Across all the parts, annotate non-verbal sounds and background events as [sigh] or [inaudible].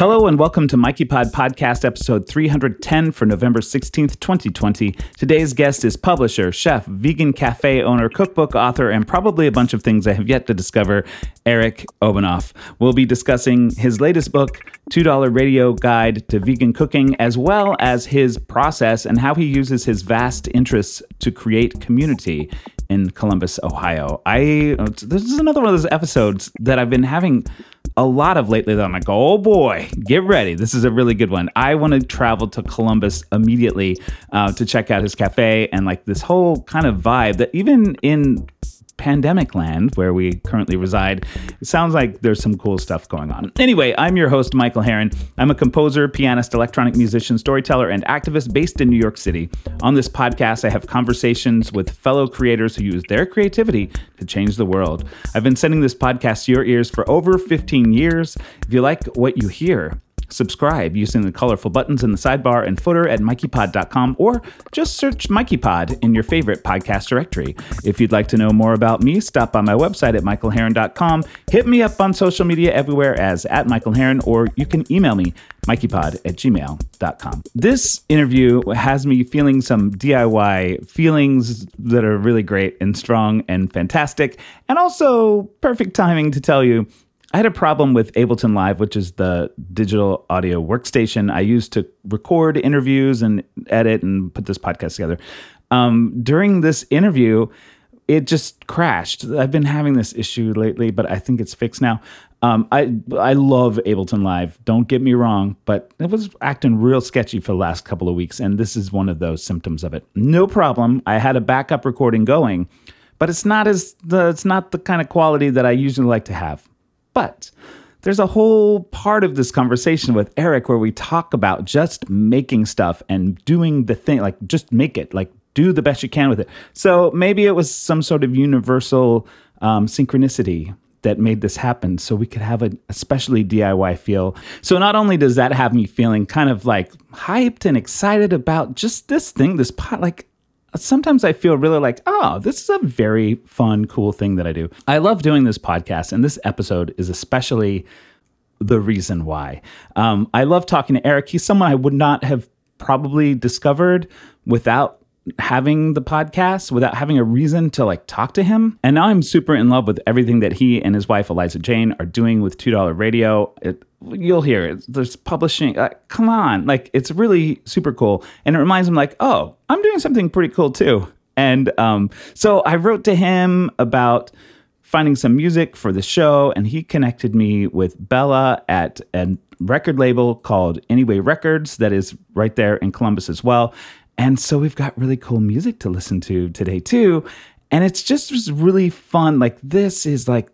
Hello and welcome to Mikey Pod Podcast episode 310 for November 16th, 2020. Today's guest is publisher, chef, vegan cafe owner, cookbook author, and probably a bunch of things I have yet to discover, Eric Obenauf. We'll be discussing his latest book, $2 Radio Guide to Vegan Cooking, as well as his process and how he uses his vast interests to create community in Columbus, Ohio. I uh, this is another one of those episodes that I've been having a lot of lately that I'm like, oh boy, get ready. This is a really good one. I want to travel to Columbus immediately uh, to check out his cafe and like this whole kind of vibe that even in pandemic land where we currently reside, it sounds like there's some cool stuff going on. Anyway, I'm your host, Michael Herron. I'm a composer, pianist, electronic musician, storyteller, and activist based in New York City. On this podcast, I have conversations with fellow creators who use their creativity to change the world. I've been sending this podcast to your ears for over 15 years. If you like what you hear, Subscribe using the colorful buttons in the sidebar and footer at mikeypod.com or just search MikeyPod in your favorite podcast directory. If you'd like to know more about me, stop by my website at michaelherron.com. Hit me up on social media everywhere as at Michael Herron, or you can email me, mikeypod at gmail.com. This interview has me feeling some DIY feelings that are really great and strong and fantastic, and also perfect timing to tell you I had a problem with Ableton Live, which is the digital audio workstation I use to record interviews and edit and put this podcast together. Um, during this interview, it just crashed. I've been having this issue lately, but I think it's fixed now. Um, I I love Ableton Live. Don't get me wrong, but it was acting real sketchy for the last couple of weeks, and this is one of those symptoms of it. No problem. I had a backup recording going, but it's not as the it's not the kind of quality that I usually like to have. But there's a whole part of this conversation with Eric where we talk about just making stuff and doing the thing, like just make it, like do the best you can with it. So maybe it was some sort of universal um, synchronicity that made this happen so we could have a especially DIY feel. So not only does that have me feeling kind of like hyped and excited about just this thing, this pot, like sometimes I feel really like, oh, this is a very fun, cool thing that I do. I love doing this podcast, and this episode is especially the reason why. Um, I love talking to Eric. He's someone I would not have probably discovered without having the podcast without having a reason to like talk to him. And now I'm super in love with everything that he and his wife Eliza Jane are doing with $2 radio. It, you'll hear it. There's publishing. Uh, come on. Like it's really super cool. And it reminds him like, "Oh, I'm doing something pretty cool too." And um, so I wrote to him about finding some music for the show and he connected me with Bella at a record label called Anyway Records that is right there in Columbus as well. And so we've got really cool music to listen to today too. And it's just really fun. Like this is like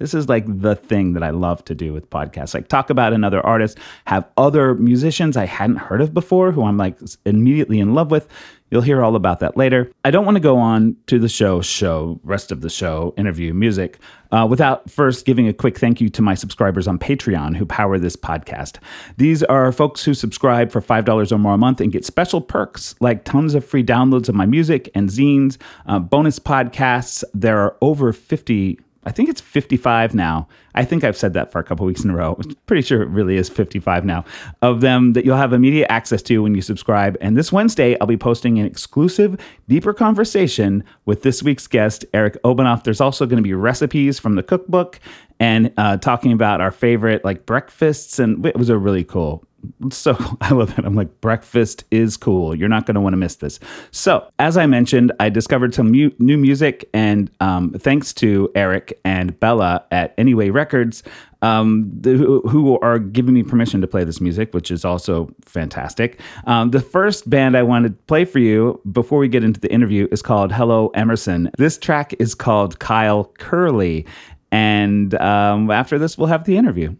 this is like the thing that I love to do with podcasts. Like talk about another artist, have other musicians I hadn't heard of before who I'm like immediately in love with. You'll hear all about that later. I don't want to go on to the show, show, rest of the show, interview, music, uh, without first giving a quick thank you to my subscribers on Patreon who power this podcast. These are folks who subscribe for $5 or more a month and get special perks like tons of free downloads of my music and zines, uh, bonus podcasts. There are over 50 I think it's 55 now. I think I've said that for a couple weeks in a row. I'm pretty sure it really is 55 now of them that you'll have immediate access to when you subscribe. And this Wednesday, I'll be posting an exclusive, deeper conversation with this week's guest, Eric Obenauf. There's also going to be recipes from the cookbook and uh, talking about our favorite like breakfasts. And it was a really cool so [laughs] I love that. I'm like, breakfast is cool. You're not going to want to miss this. So, as I mentioned, I discovered some mu- new music, and um, thanks to Eric and Bella at Anyway Records, um, the, who, are giving me permission to play this music, which is also fantastic. Um, the first band I want to play for you before we get into the interview is called Hello Emerson. This track is called Kyle Curley. And um, after this, we'll have the interview.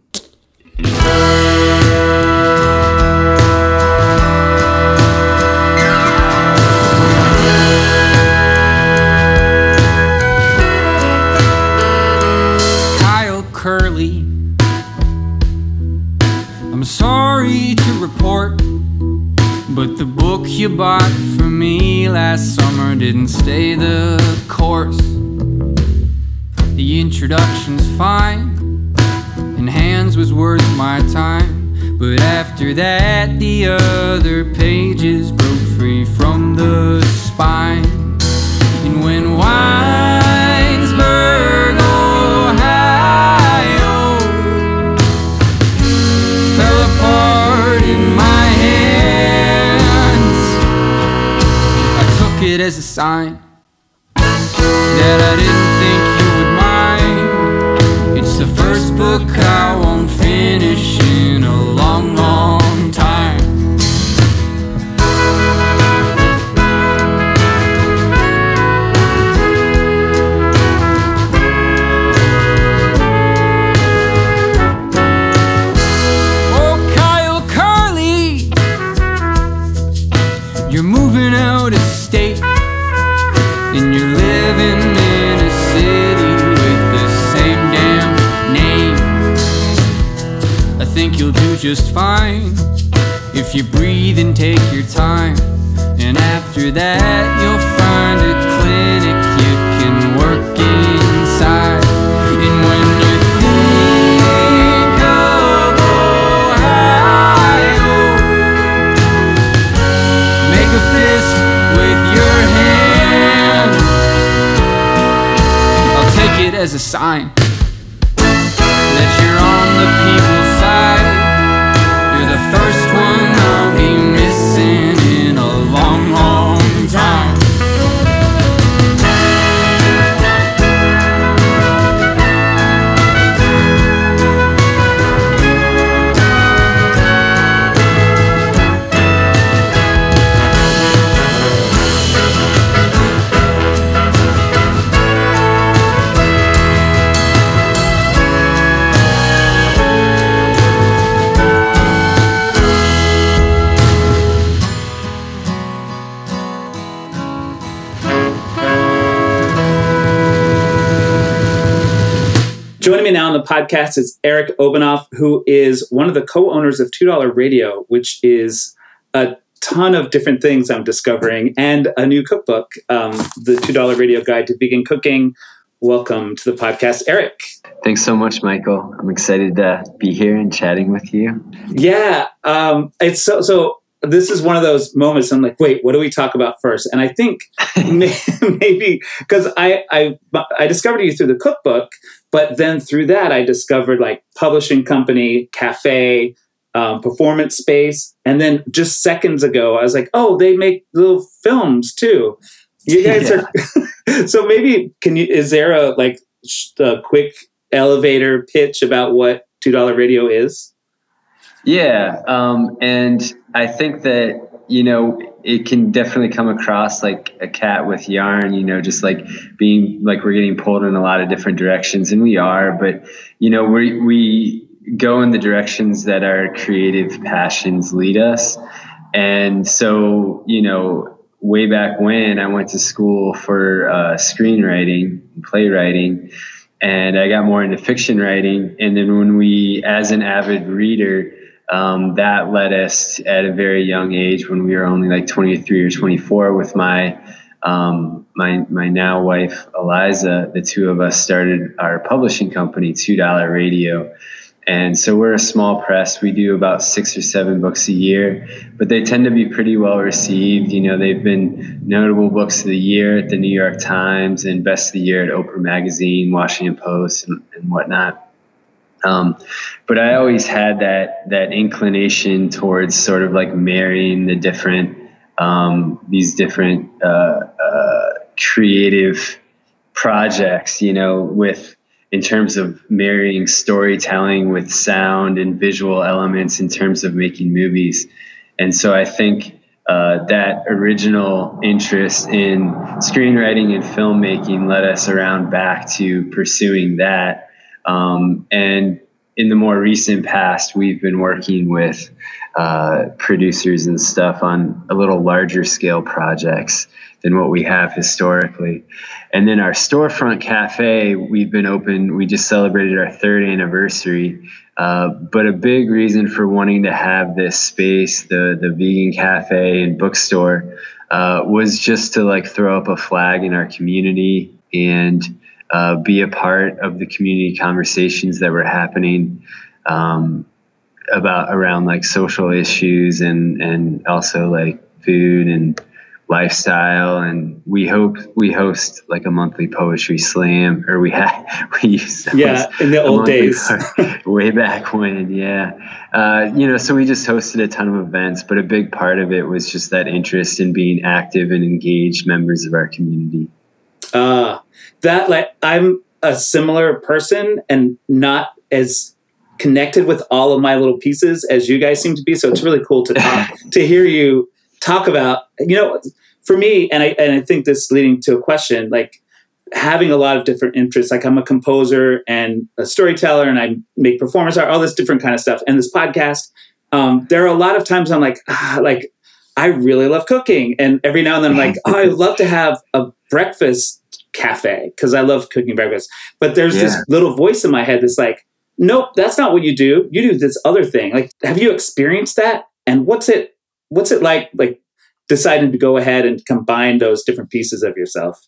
But the book you bought for me last summer didn't stay the course. The introduction's fine, and hands was worth my time. But after that, the other pages broke free from the spine. And when Winesburg, it as a sign that I didn't think you would mind. It's the first book I won't if you breathe and take your time. And after that, you'll find a clinic you can work inside. And when you think of Ohio, Make a fist with your hand. I'll take it as a sign podcast is Eric Obenauf, who is one of the co-owners of Two Dollar Radio, which is a ton of different things I'm discovering, and a new cookbook, um, the Two Dollar Radio Guide to Vegan Cooking. Welcome to the podcast, Eric. Thanks so much, Michael. I'm excited to be here and chatting with you. Yeah, um, it's so so. This is one of those moments. I'm like, wait, what do we talk about first? And I think [laughs] [laughs] maybe because I, I I discovered you through the cookbook, but then through that I discovered like publishing company, cafe, um, performance space, and then just seconds ago I was like, oh, they make little films too. You [laughs] guys Yeah. are so maybe can you? Is there a like a quick elevator pitch about what two dollar radio is? Yeah, um, and I think that you know it can definitely come across like a cat with yarn. You know, just like being like we're getting pulled in a lot of different directions, and we are. But you know, we we go in the directions that our creative passions lead us, and so you know. Way back when I went to school for uh, screenwriting, and playwriting, and I got more into fiction writing. And then when we, as an avid reader, um, that led us at a very young age when we were only like 23 or 24 with my um, my my now wife Eliza. The two of us started our publishing company, Two Dollar Radio. And so we're a small press. We do about six or seven books a year, but they tend to be pretty well received. You know, they've been notable books of the year at the New York Times and best of the year at Oprah Magazine, Washington Post, and, and whatnot. Um, but I always had that that inclination towards sort of like marrying the different um, these different uh, uh, creative projects, you know, with in terms of marrying storytelling with sound and visual elements in terms of making movies. And so I think uh, that original interest in screenwriting and filmmaking led us around back to pursuing that. Um, and in the more recent past, we've been working with uh, producers and stuff on a little larger scale projects than what we have historically. And then our storefront cafe, we've been open, we just celebrated our third anniversary. Uh, but a big reason for wanting to have this space, the, the vegan cafe and bookstore, uh, was just to like throw up a flag in our community and uh, be a part of the community conversations that were happening um, about around like social issues and and also like food and lifestyle. And we hope we host like a monthly poetry slam or we had [laughs] we used to yeah in the old days. [laughs] way back when yeah. Uh, you know so we just hosted a ton of events but a big part of it was just that interest in being active and engaged members of our community. Uh that like i'm a similar person and not as connected with all of my little pieces as you guys seem to be. So it's really cool to talk [laughs] to hear you talk about you know for me and i and i think this leading to a question like having a lot of different interests. Like i'm a composer and a storyteller and i make performance art all this different kind of stuff and this podcast. Um, there are a lot of times i'm like ah, like i really love cooking. And every now and then i'm like [laughs] oh i'd love to have a breakfast cafe because i love cooking breakfast but there's yeah. this little voice in my head that's like nope that's not what you do you do this other thing like have you experienced that and what's it what's it like like deciding to go ahead and combine those different pieces of yourself?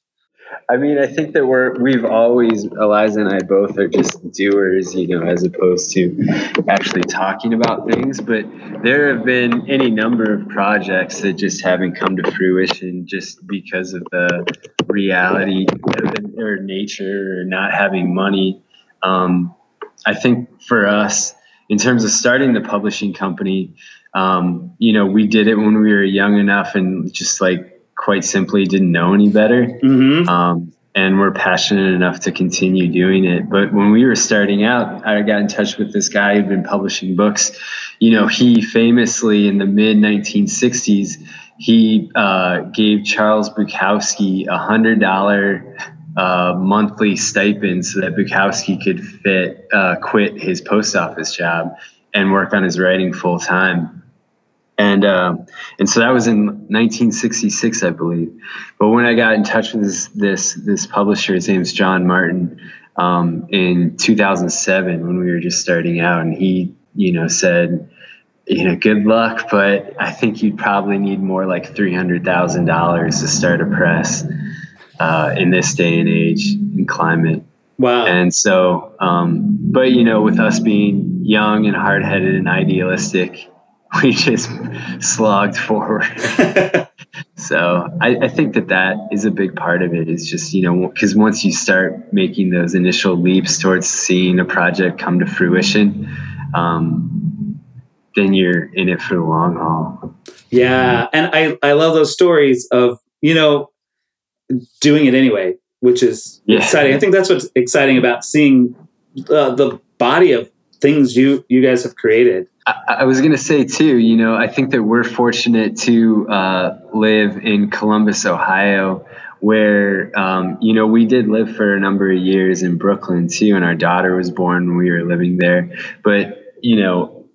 I mean, I think that we're we've always Eliza and I both are just doers, you know, as opposed to actually talking about things. But there have been any number of projects that just haven't come to fruition just because of the reality or nature or not having money. Um, I think for us, in terms of starting the publishing company, um, you know, we did it when we were young enough and just like quite simply didn't know any better. Mm-hmm. Um, and we're passionate enough to continue doing it. But when we were starting out, I got in touch with this guy who'd been publishing books. You know, he famously in the mid 1960s, he uh, gave Charles Bukowski a hundred dollar uh, monthly stipend so that Bukowski could fit uh, quit his post office job and work on his writing full time and uh, and so that was in 1966, I believe. But when I got in touch with this this this publisher, his name's John Martin, um, in 2007 when we were just starting out, and he you know said, you know, good luck, but I think you'd probably need more like three hundred thousand dollars to start a press uh, in this day and age and climate. Wow. And so, um, but you know, with us being young and hard headed and idealistic [laughs] we just slogged forward. [laughs] so I, I, think that that is a big part of it. Is just you know because once you start making those initial leaps towards seeing a project come to fruition, um, then you're in it for the long haul. Yeah, and I I love those stories of you know doing it anyway, which is yeah. exciting. I think that's what's exciting about seeing uh, the body of things you you guys have created I, I was going to say too, you know, I think that we're fortunate to uh, live in Columbus, Ohio, where um, you know we did live for a number of years in Brooklyn too, and our daughter was born when we were living there. But you know,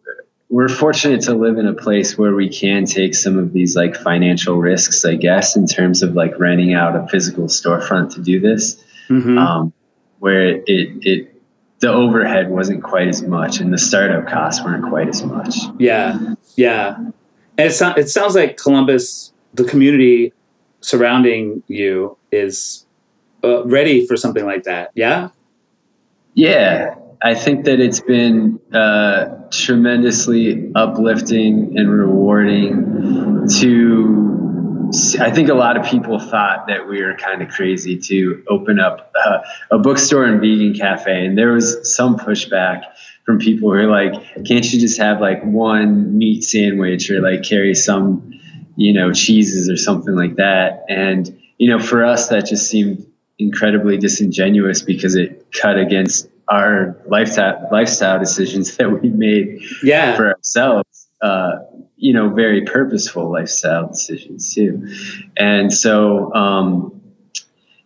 we're fortunate to live in a place where we can take some of these like financial risks, I guess, in terms of like renting out a physical storefront to do this, mm-hmm. um, where it it the overhead wasn't quite as much and the startup costs weren't quite as much. Yeah. Yeah. And it, so- it sounds like Columbus, the community surrounding you is uh, ready for something like that. Yeah. Yeah. I think that it's been uh, tremendously uplifting and rewarding to I think a lot of people thought that we were kind of crazy to open up uh, a bookstore and vegan cafe, and there was some pushback from people who are like, "Can't you just have like one meat sandwich or like carry some, you know, cheeses or something like that?" And you know, for us, that just seemed incredibly disingenuous because it cut against our lifestyle lifestyle decisions [laughs] that we made yeah. for ourselves. Uh, you know, very purposeful lifestyle decisions too. And so, um,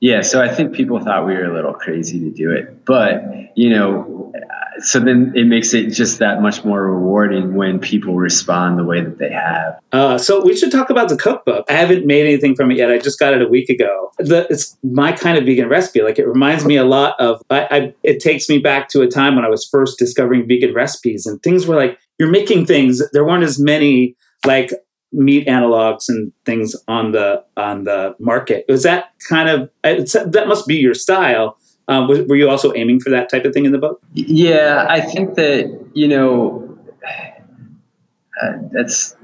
yeah, so I think people thought we were a little crazy to do it, but you know, so then it makes it just that much more rewarding when people respond the way that they have. Uh, so we should talk about the cookbook. I haven't made anything from it yet. I just got it a week ago. The, it's my kind of vegan recipe. Like it reminds me a lot of. I, I, it takes me back to a time when I was first discovering vegan recipes, and things were like you're making things. There weren't as many like meat analogs and things on the on the market. Was that kind of that must be your style? Um, were you also aiming for that type of thing in the book? Yeah, I think that you know uh, that's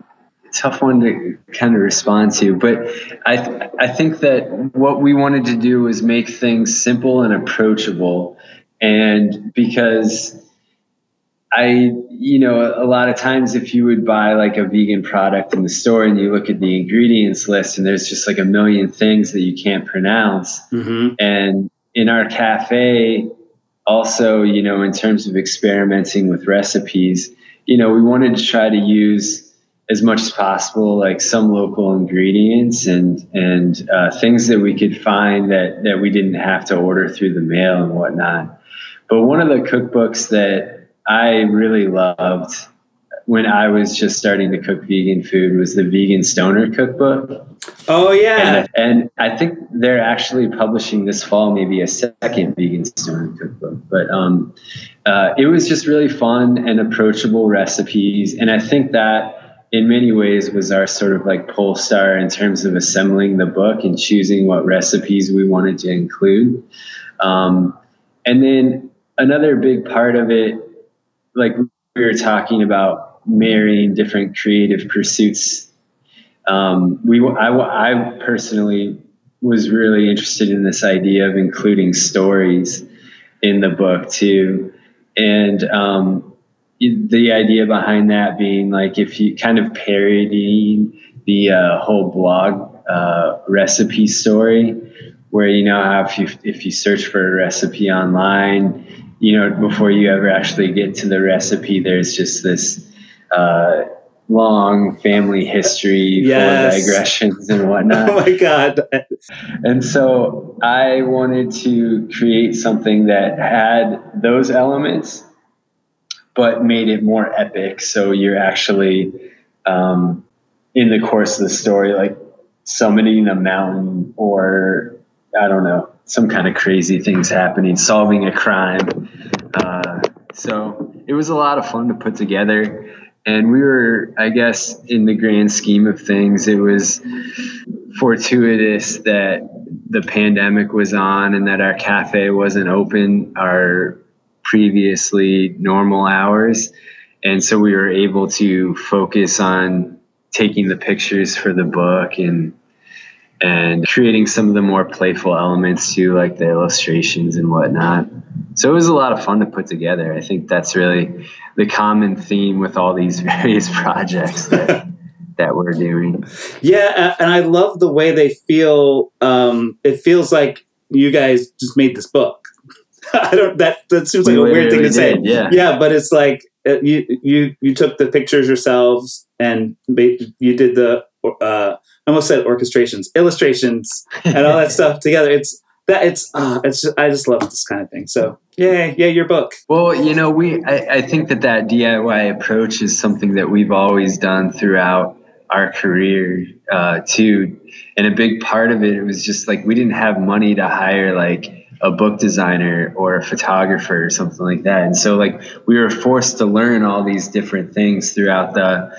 a tough one to kind of respond to. But I th- I think that what we wanted to do was make things simple and approachable, and because I, you know, a lot of times if you would buy like a vegan product in the store and you look at the ingredients list and there's just like a million things that you can't pronounce. Mm-hmm. And in our cafe, also, you know, in terms of experimenting with recipes, you know, we wanted to try to use as much as possible like some local ingredients and and uh, things that we could find that that we didn't have to order through the mail and whatnot. But one of the cookbooks that I really loved when I was just starting to cook vegan food was the Vegan Stoner Cookbook. Oh yeah, and, and, I think they're actually publishing this fall maybe a second Vegan Stoner Cookbook. But um, uh, it was just really fun and approachable recipes, and I think that in many ways was our sort of like pole star in terms of assembling the book and choosing what recipes we wanted to include. Um, and then another big part of it like we were talking about marrying different creative pursuits. Um, we, I, I personally was really interested in this idea of including stories in the book too, and um, the idea behind that being like if you kind of parodying the uh, whole blog uh, recipe story, where you know if you if you search for a recipe online you know, before you ever actually get to the recipe, there's just this uh, long family history yes. full of digressions and [laughs] whatnot. Oh my God. And so I wanted to create something that had those elements, but made it more epic. So you're actually um, in the course of the story, like summiting a mountain or I don't know, some kind of crazy things happening, solving a crime. Uh, so it was a lot of fun to put together. And we were, I guess, in the grand scheme of things, it was fortuitous that the pandemic was on and that our cafe wasn't open our previously normal hours. And so we were able to focus on taking the pictures for the book and and creating some of the more playful elements to like the illustrations and whatnot. So it was a lot of fun to put together. I think that's really the common theme with all these [laughs] various projects that, that we're doing. Yeah, and I love the way they feel. Um, it feels like you guys just made this book. [laughs] I don't. That that seems like we a weird thing to say. Yeah, yeah, but it's like uh, you you you took the pictures yourselves and you did the uh, almost said orchestrations, illustrations, and all that [laughs] stuff together. It's that it's uh, it's just, I just love this kind of thing. So yeah, yeah, your book. Well, you know, we I, I think that that DIY approach is something that we've always done throughout our career uh, too, and a big part of it, it was just like we didn't have money to hire like a book designer or a photographer or something like that. And so like we were forced to learn all these different things throughout the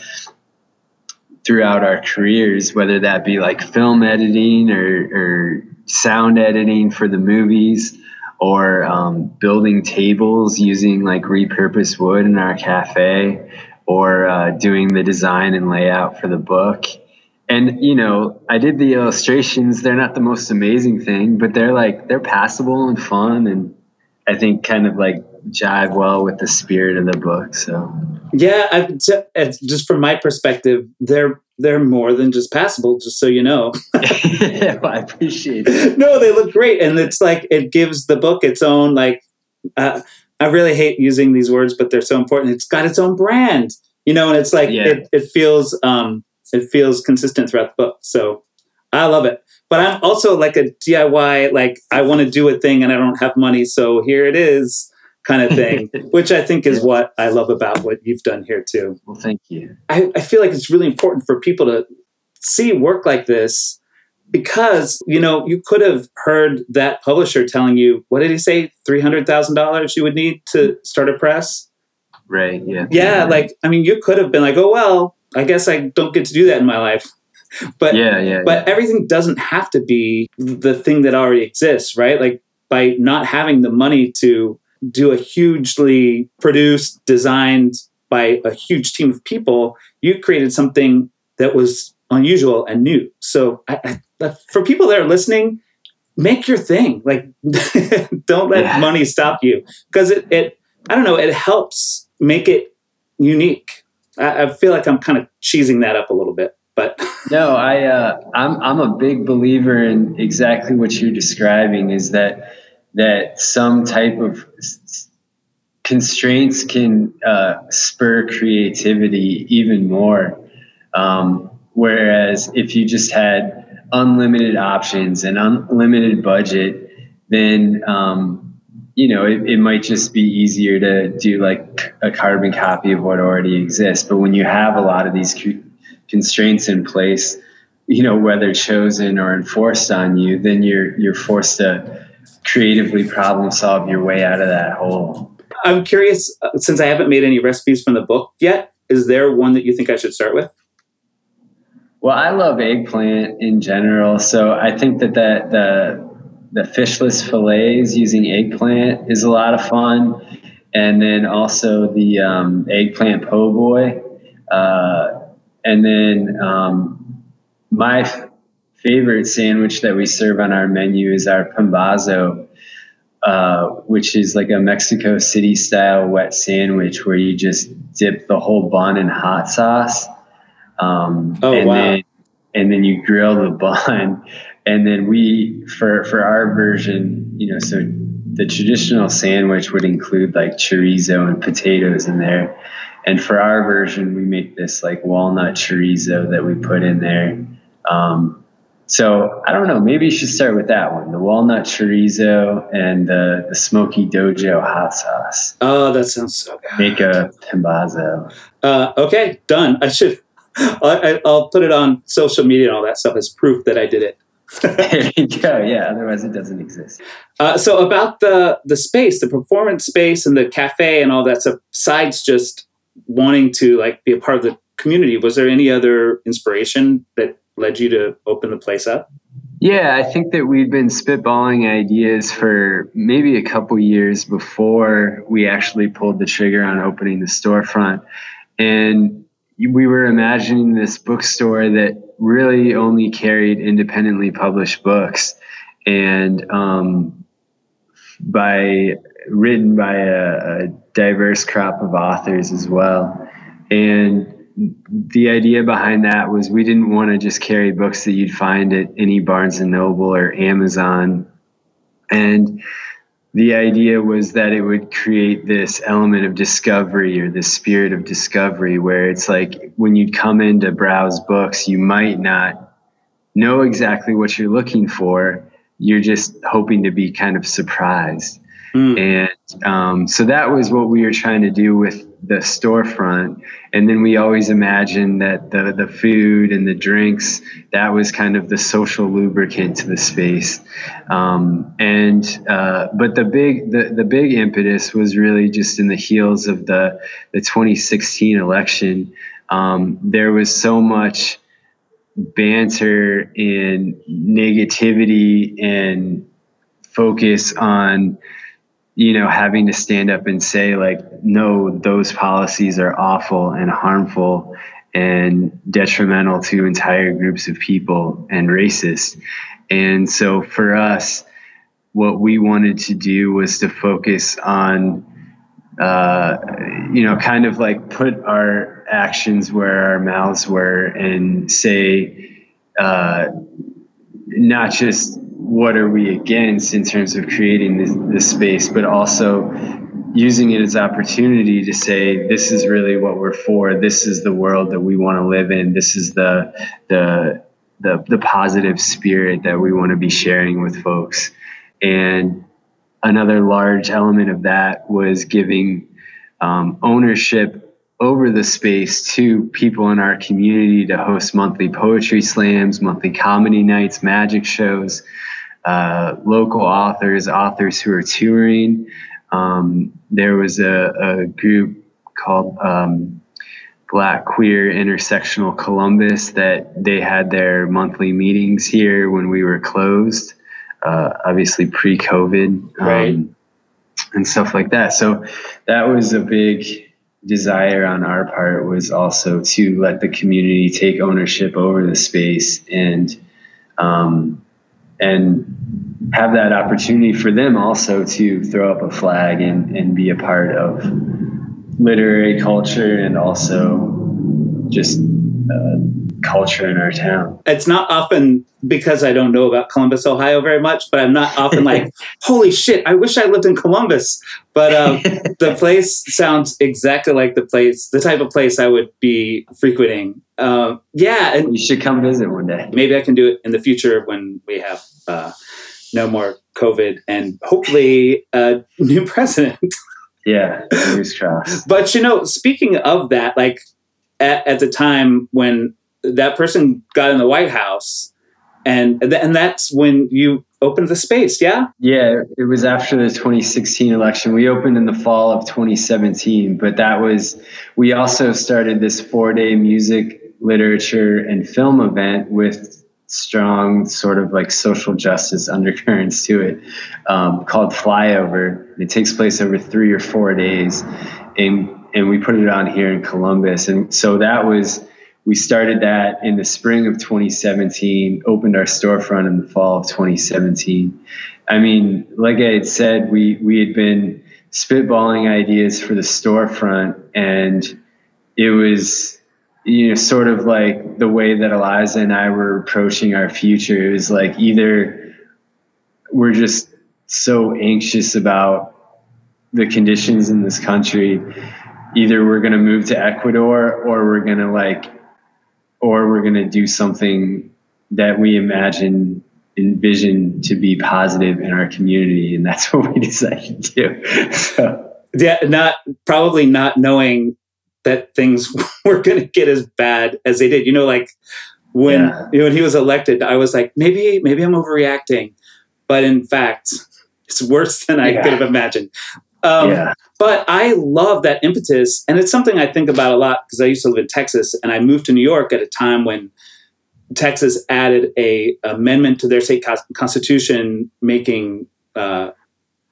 throughout our careers, whether that be like film editing or, or sound editing for the movies or um, building tables using like repurposed wood in our cafe or uh, doing the design and layout for the book. And, you know, I did the illustrations. They're not the most amazing thing, but they're like, they're passable and fun. And I think kind of like jive well with the spirit of the book. So yeah, I, just from my perspective, they're they're more than just passable. Just so you know, [laughs] [laughs] well, I appreciate it. No, they look great, and it's like it gives the book its own like. Uh, I really hate using these words, but they're so important. It's got its own brand, you know, and it's like yeah. it, it feels um, it feels consistent throughout the book. So I love it. But I'm also like a DIY, like I want to do a thing and I don't have money, so here it is kind of [laughs] thing, which I think is what I love about what you've done here too. Well, thank you. I, I feel like it's really important for people to see work like this because you know you could have heard that publisher telling you what did he say three hundred thousand dollars you would need to start a press. Right. Yeah. Yeah. Like I mean, you could have been like, oh well, I guess I don't get to do that in my life. [laughs] But yeah, yeah. But yeah. everything doesn't have to be the thing that already exists, right? Like by not having the money to do a hugely produced, designed by a huge team of people, you created something that was unusual and new. So I, I, for people that are listening, make your thing. Like, [laughs] don't let yeah. money stop you because it, it, I don't know, it helps make it unique. I, I feel like I'm kind of cheesing that up a little bit, but [laughs] no, I, uh, I'm, I'm a big believer in exactly what you're describing is that, that some type of constraints can uh, spur creativity even more. Um, whereas if you just had unlimited options and unlimited budget, then um, you know it, it might just be easier to do like a carbon copy of what already exists. But when you have a lot of these constraints in place, you know whether chosen or enforced on you, then you're you're forced to creatively problem solve your way out of that hole. I'm curious, uh, since I haven't made any recipes from the book yet, is there one that you think I should start with? Well, I love eggplant in general, so I think that the the, the fishless fillets using eggplant is a lot of fun, and then also the um, eggplant po' boy, uh, and then um, my favorite sandwich that we serve on our menu is our pambazo, uh, which is like a Mexico City style wet sandwich where you just dip the whole bun in hot sauce um, oh and wow! Then, and then you grill the [laughs] bun, and then we for for our version, you know, so the traditional sandwich would include like chorizo and potatoes in there, and for our version, we make this like walnut chorizo that we put in there. Um, so I don't know. Maybe you should start with that one: the walnut chorizo and the, the smoky dojo hot sauce. Oh, that sounds so good. Make a pambazo. Uh, okay, done. I should I, will put it on social media and all that stuff as proof that I did it. [laughs] [laughs] there you go. Yeah. Otherwise, it doesn't exist. Uh, so about the the space, the performance space, and the cafe, and all that stuff. Besides just wanting to like be a part of the community, was there any other inspiration that led you to open the place up? Yeah, I think that we'd been spitballing ideas for maybe a couple years before we actually pulled the trigger on opening the storefront. And we were imagining this bookstore that really only carried independently published books and um, by written by a, a, diverse crop of authors as well and the idea behind that was we didn't want to just carry books that you'd find at any barnes and noble or amazon. And the idea was that it would create this element of discovery or the spirit of discovery where it's like when you come in to browse books you might not know exactly what you're looking for. You're just hoping to be kind of surprised. Mm. Um, so that was what we were trying to do with the storefront. And then we always imagined that the the food and the drinks that was kind of the social lubricant to the space. Um, and uh, but the big the, the big impetus was really just in the heels of the the 2016 election. Um, there was so much banter and negativity and focus on you know, having to stand up and say, like, no, those policies are awful and harmful and detrimental to entire groups of people and racist. And so for us, what we wanted to do was to focus on, uh, you know, kind of like put our actions where our mouths were and say, uh, not just what are we against in terms of creating this, this space, but also using it as opportunity to say this is really what we're for. This is the world that we want to live in. This is the the the, the positive spirit that we want to be sharing with folks. And another large element of that was giving um, ownership over the space to people in our community to host monthly poetry slams, monthly comedy nights, magic shows, uh, local authors, authors who are touring. Um, there was a, a group called um, Black Queer Intersectional Columbus that they had their monthly meetings here when we were closed, uh, obviously pre COVID, um, right. and stuff like that. So that was a big desire on our part was also to let the community take ownership over the space and um, and have that opportunity for them also to throw up a flag and, and be a part of literary culture and also just uh, culture in our town. It's not often because I don't know about Columbus, Ohio very much, but I'm not often like, [laughs] holy shit, I wish I lived in Columbus. But um, [laughs] the place sounds exactly like the place, the type of place I would be frequenting. Uh, yeah. And you should come visit one day. Maybe I can do it in the future when we have uh, no more COVID and hopefully a new [laughs] president. yeah. But you know, speaking of that, like at, at the time when that person got in the White House, and and that's when you opened the space, yeah? Yeah, it was after the 2016 election. We opened in the fall of 2017, but that was we also started this four-day music, literature, and film event with strong sort of like social justice [laughs] undercurrents to it um, called flyover it takes place over three or four days and and we put it on here in columbus and so that was we started that in the spring of 2017 opened our storefront in the fall of 2017 i mean like i had said we we had been spitballing ideas for the storefront and it was you know, sort of like the way that Eliza and I were approaching our future. It was like either we're just so anxious about the conditions in this country, either we're going to move to Ecuador or we're going to like, or we're going to do something that we imagine envision to be positive in our community and that's [laughs] what we decided to do so yeah not probably not knowing that things [laughs] were going to get as bad as they did. You know, like when yeah. you know, when he was elected, I was like, maybe maybe I'm overreacting, but in fact, it's worse than I could have imagined. Um, yeah. But I love that impetus, and it's something I think about a lot because I used to live in Texas, and I moved to New York at a time when Texas added a amendment to their state constitution making uh,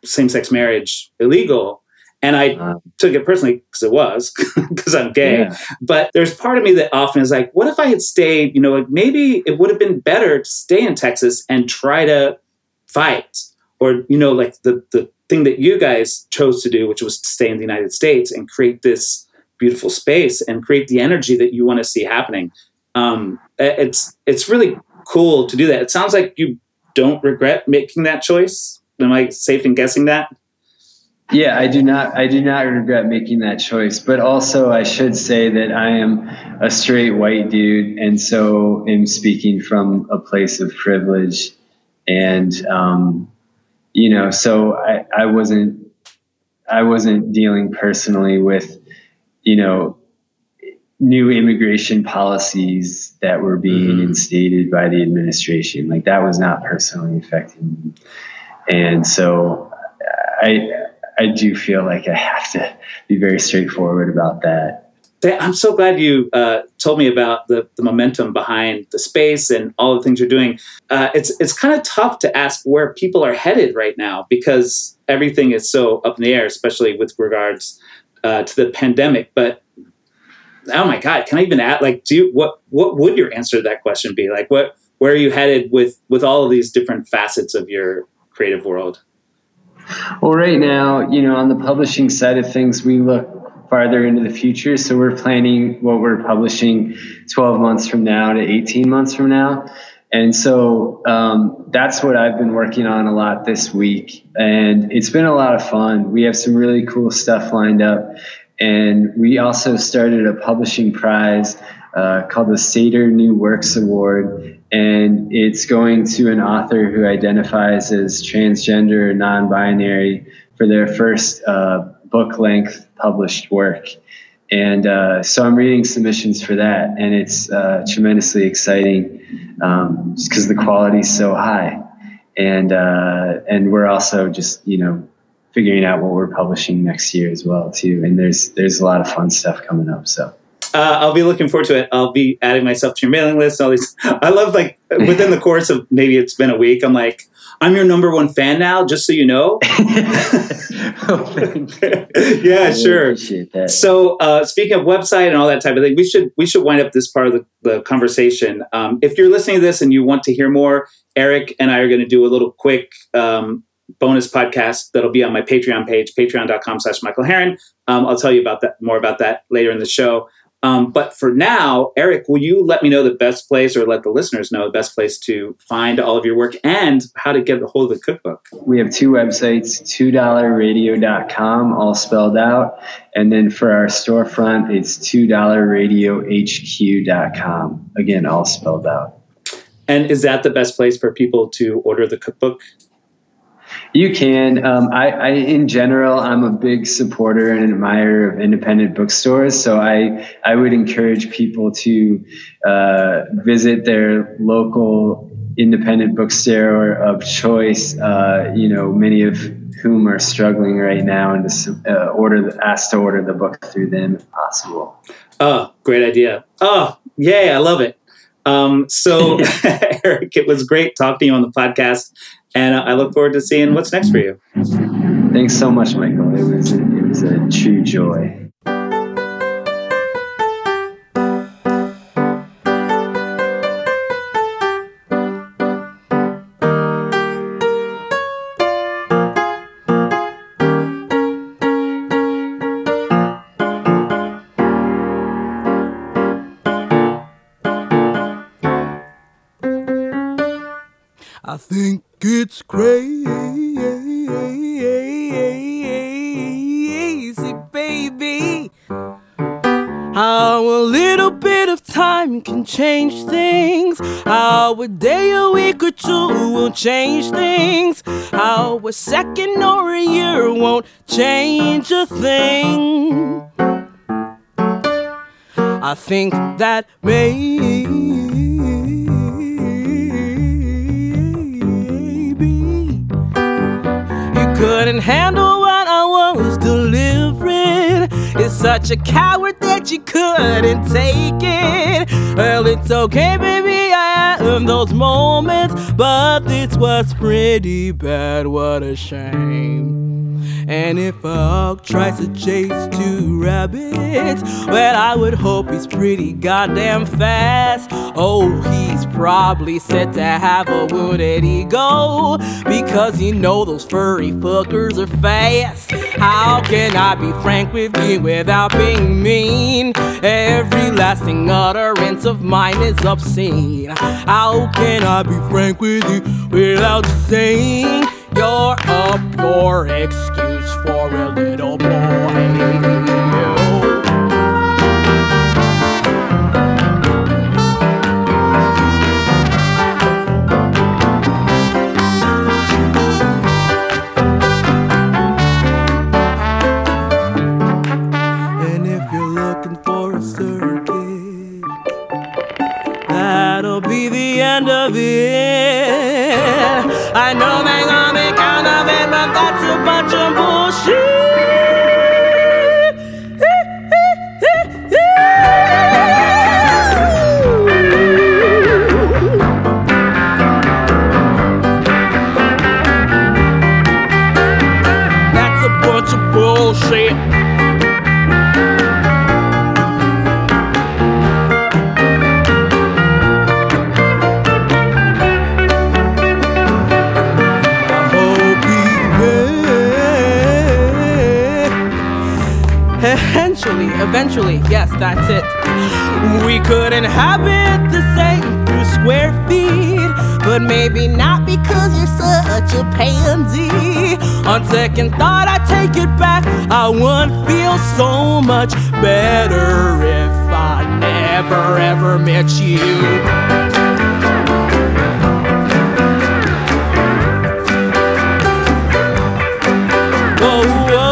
same-sex marriage illegal and I um, took it personally because it was, [laughs] because I'm gay. Yeah. But there's part of me that often is like, what if I had stayed, you know, like maybe it would have been better to stay in Texas and try to fight. Or, you know, like the, the thing that you guys chose to do, which was to stay in the United States and create this beautiful space and create the energy that you want to see happening. Um, it's it's really cool to do that. It sounds like you don't regret making that choice. Am I safe in guessing that? Yeah, I do not. I do not regret making that choice. But also, I should say that I am a straight white dude, and so am speaking from a place of privilege. And um, you know, so I, I wasn't. I wasn't dealing personally with, you know, new immigration policies that were being mm-hmm. instated by the administration. Like that was not personally affecting me. And so I I do feel like I have to be very straightforward about that. I'm so glad you uh, told me about the, the momentum behind the space and all the things you're doing. Uh, it's it's kind of tough to ask where people are headed right now because everything is so up in the air, especially with regards uh, to the pandemic. But oh my God, can I even add? Like, do you, what what would your answer to that question be? Like, what where are you headed with with all of these different facets of your creative world? Well, right now, you know, on the publishing side of things, we look farther into the future. So we're planning what we're publishing 12 months from now to 18 months from now. And so um, that's what I've been working on a lot this week. And it's been a lot of fun. We have some really cool stuff lined up. And we also started a publishing prize uh, called the Sator New Works Award and it's going to an author who identifies as transgender or non-binary for their first uh, book-length published work. And uh, so I'm reading submissions for that, and it's uh, tremendously exciting um, just because the quality is so high, and uh, and we're also just you know figuring out what we're publishing next year as well too. And there's there's a lot of fun stuff coming up. So Uh, I'll be looking forward to it. I'll be adding myself to your mailing list. All these. [laughs] I love like within the course of maybe it's been a week. I'm like, I'm your number one fan now. Just so you know. [laughs] [laughs] yeah, sure. So, uh, speaking of website and all that type of thing, we should we should wind up this part of the, the conversation. Um, if you're listening to this and you want to hear more, Eric and I are going to do a little quick um, bonus podcast that'll be on my Patreon page, patreon.com slash Michael Herron. Um, I'll tell you about that more about that later in the show. Um, but for now, Eric, will you let me know the best place or let the listeners know the best place to find all of your work and how to get a hold of the cookbook? We have two websites, twodollarradio.com, all spelled out. And then for our storefront, it's twodollarradiohq.com. Again, all spelled out. And is that the best place for people to order the cookbook? You can. Um, I, I, in general, I'm a big supporter and admirer of independent bookstores. So I, I would encourage people to uh, visit their local independent bookstore of choice. Uh, you know, many of whom are struggling right now, and to uh, order, the, ask to order the book through them if possible. Oh, great idea! Oh, yay! I love it. Um, so, [laughs] [laughs] Eric, it was great talking to you on the podcast. And I look forward to seeing what's next for you. Thanks so much, Michael. It was a, it was a true joy. I think it's crazy, baby. How a little bit of time can change things. How a day, a week, or two will change things. How a second or a year won't change a thing. I think that maybe. Couldn't handle what I was delivering. It's such a coward that you couldn't take it. Well, it's okay, baby, I have those moments, but this was pretty bad. What a shame. And if a hawk tries to chase two rabbits, well, I would hope he's pretty goddamn fast. Oh, he's probably set to have a wounded ego because you know those furry fuckers are fast. How can I be frank with you without being mean? Every lasting utterance of mine is obscene. How can I be frank with you without saying? You're a poor excuse for a little boy. that's it. We could inhabit the same few square feet, but maybe not because you're such a pansy. On second thought, I take it back. I would feel so much better if I never ever met you. whoa, whoa.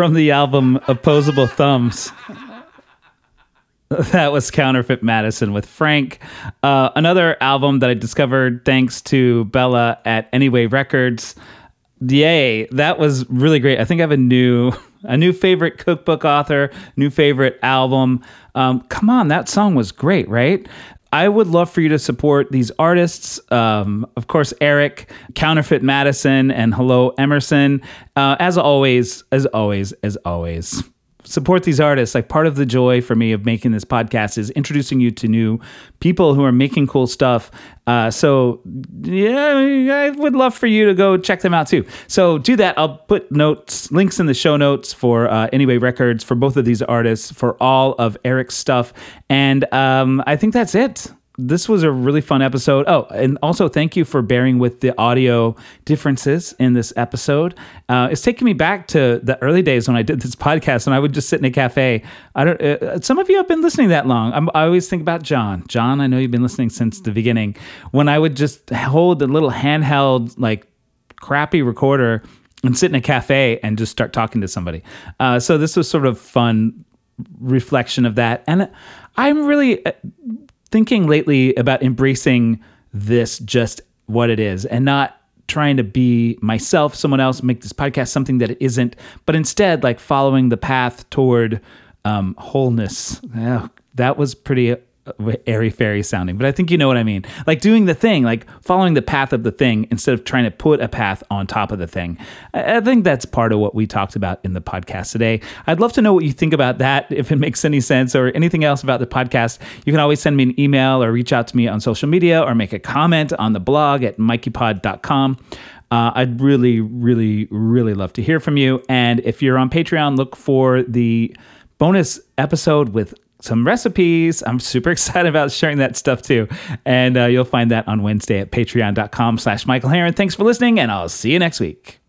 From the album Opposable Thumbs. That was Counterfeit Madison with Frank. Uh, another album that I discovered thanks to Bella at Anyway Records. Yay, that was really great. I think I have a new a new favorite cookbook author, new favorite album. Um, come on, that song was great, right? I would love for you to support these artists. Um, of course, Eric, Counterfeit Madison, and Hello Emerson. Uh, as always, as always, as always, support these artists. Like part of the joy for me of making this podcast is introducing you to new people who are making cool stuff. Uh, so yeah, I would love for you to go check them out too. So do that. I'll put notes, links in the show notes for uh, Anyway Records for both of these artists, for all of Eric's stuff, and um, I think that's it this was a really fun episode. Oh, and also thank you for bearing with the audio differences in this episode. Uh, it's taking me back to the early days when I did this podcast, and I would just sit in a cafe. I don't. Uh, some of you have been listening that long. I'm, I always think about John. John, I know you've been listening since the beginning. When I would just hold the little handheld, like crappy recorder and sit in a cafe and just start talking to somebody. Uh, so this was sort of fun reflection of that, and I'm really uh, thinking lately about embracing this just what it is and not trying to be myself, someone else, make this podcast something that it isn't, but instead like following the path toward um, wholeness. Oh, that was pretty airy fairy sounding, but I think you know what I mean. Like doing the thing, like following the path of the thing instead of trying to put a path on top of the thing. I think that's part of what we talked about in the podcast today. I'd love to know what you think about that, if it [laughs] makes any sense or anything else about the podcast. You can always send me an email or reach out to me on social media or make a comment on the blog at mikeypod.com. Uh, I'd really, really, really love to hear from you. And if you're on Patreon, look for the bonus episode with some recipes. I'm super [laughs] excited about sharing that stuff too. And uh, you'll find that on Wednesday at patreon.com slash Michael Harren. Thanks for listening, and I'll see you next week.